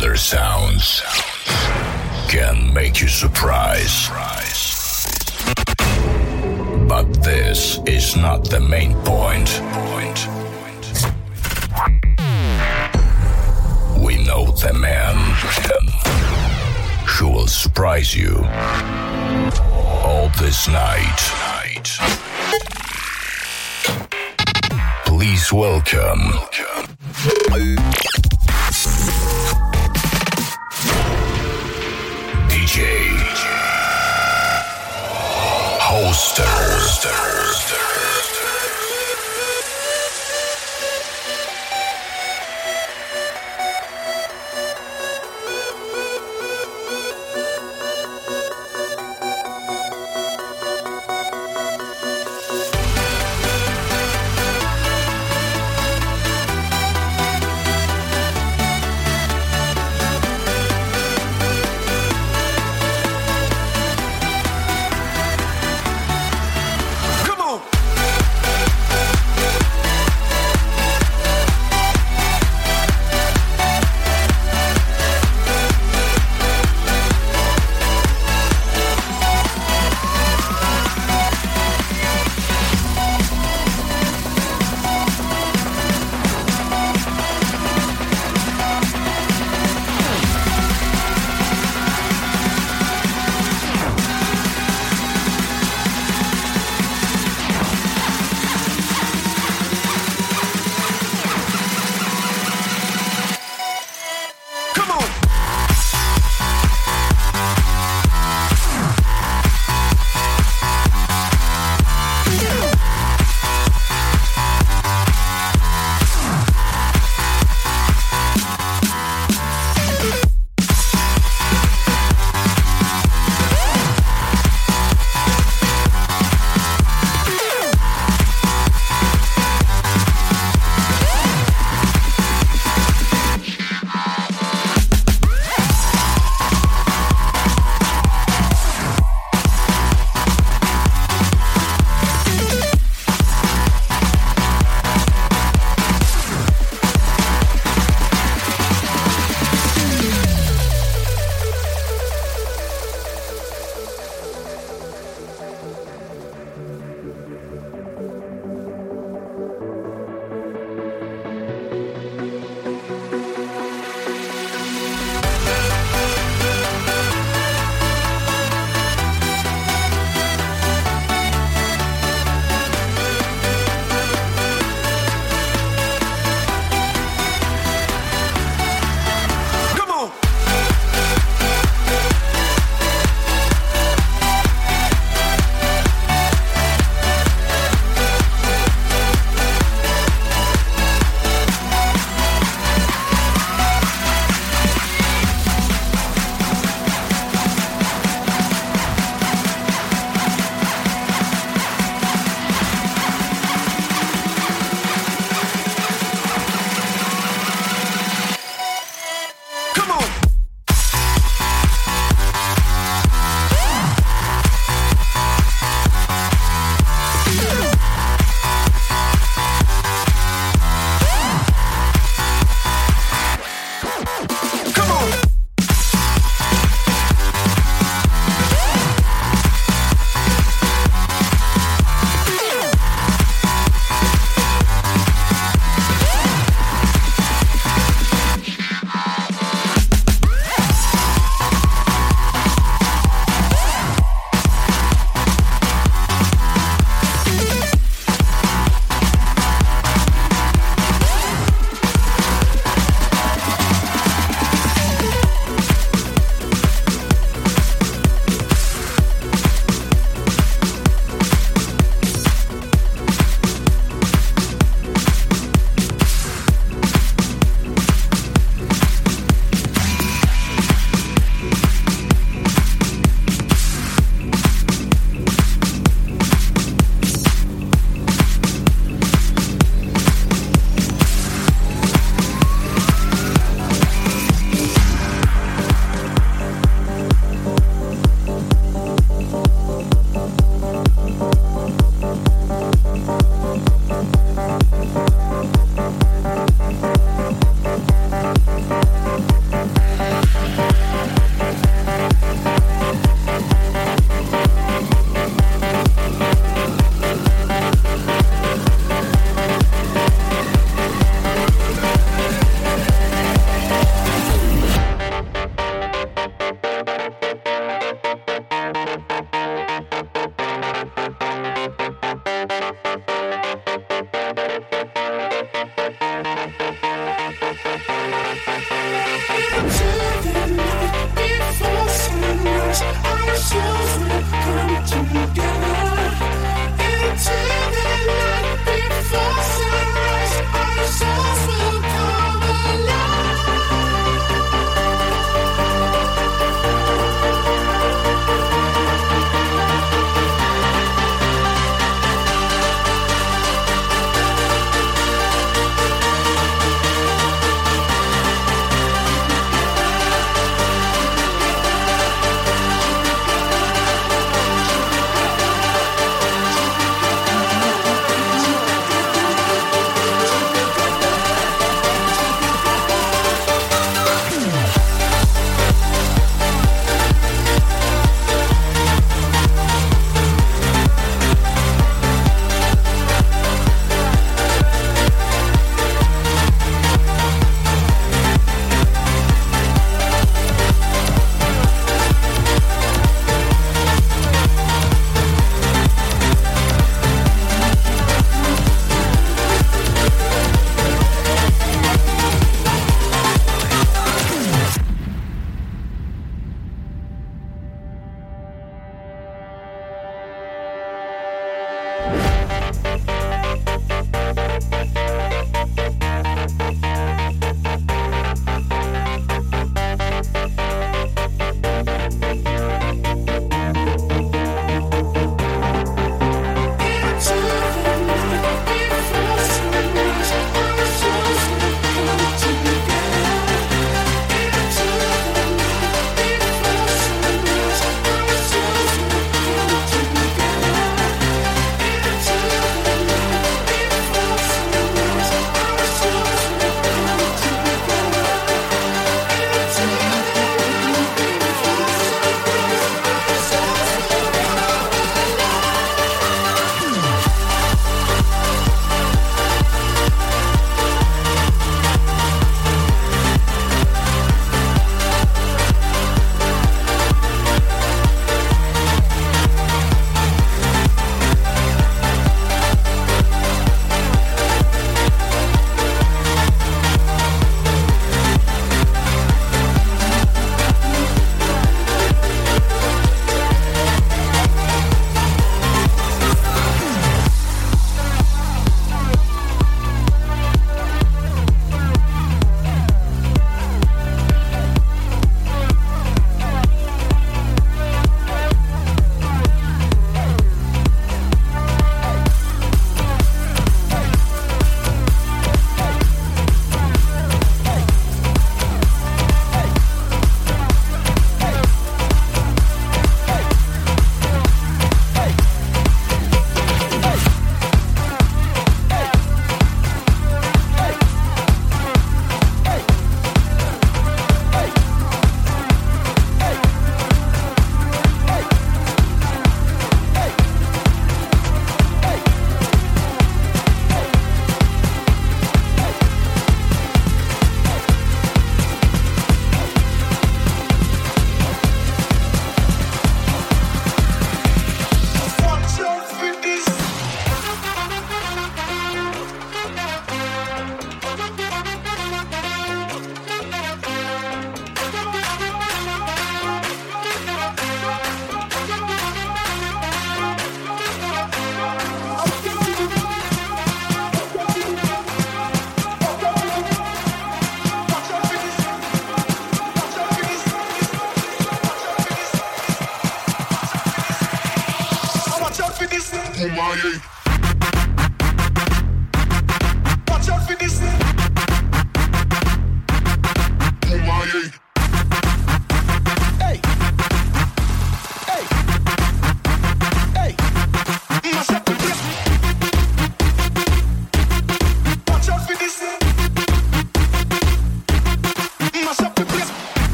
other sounds can make you surprise. But this is not the main point. We know the man who will surprise you all this night. Please welcome. DJ Hoster.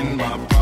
in my pocket.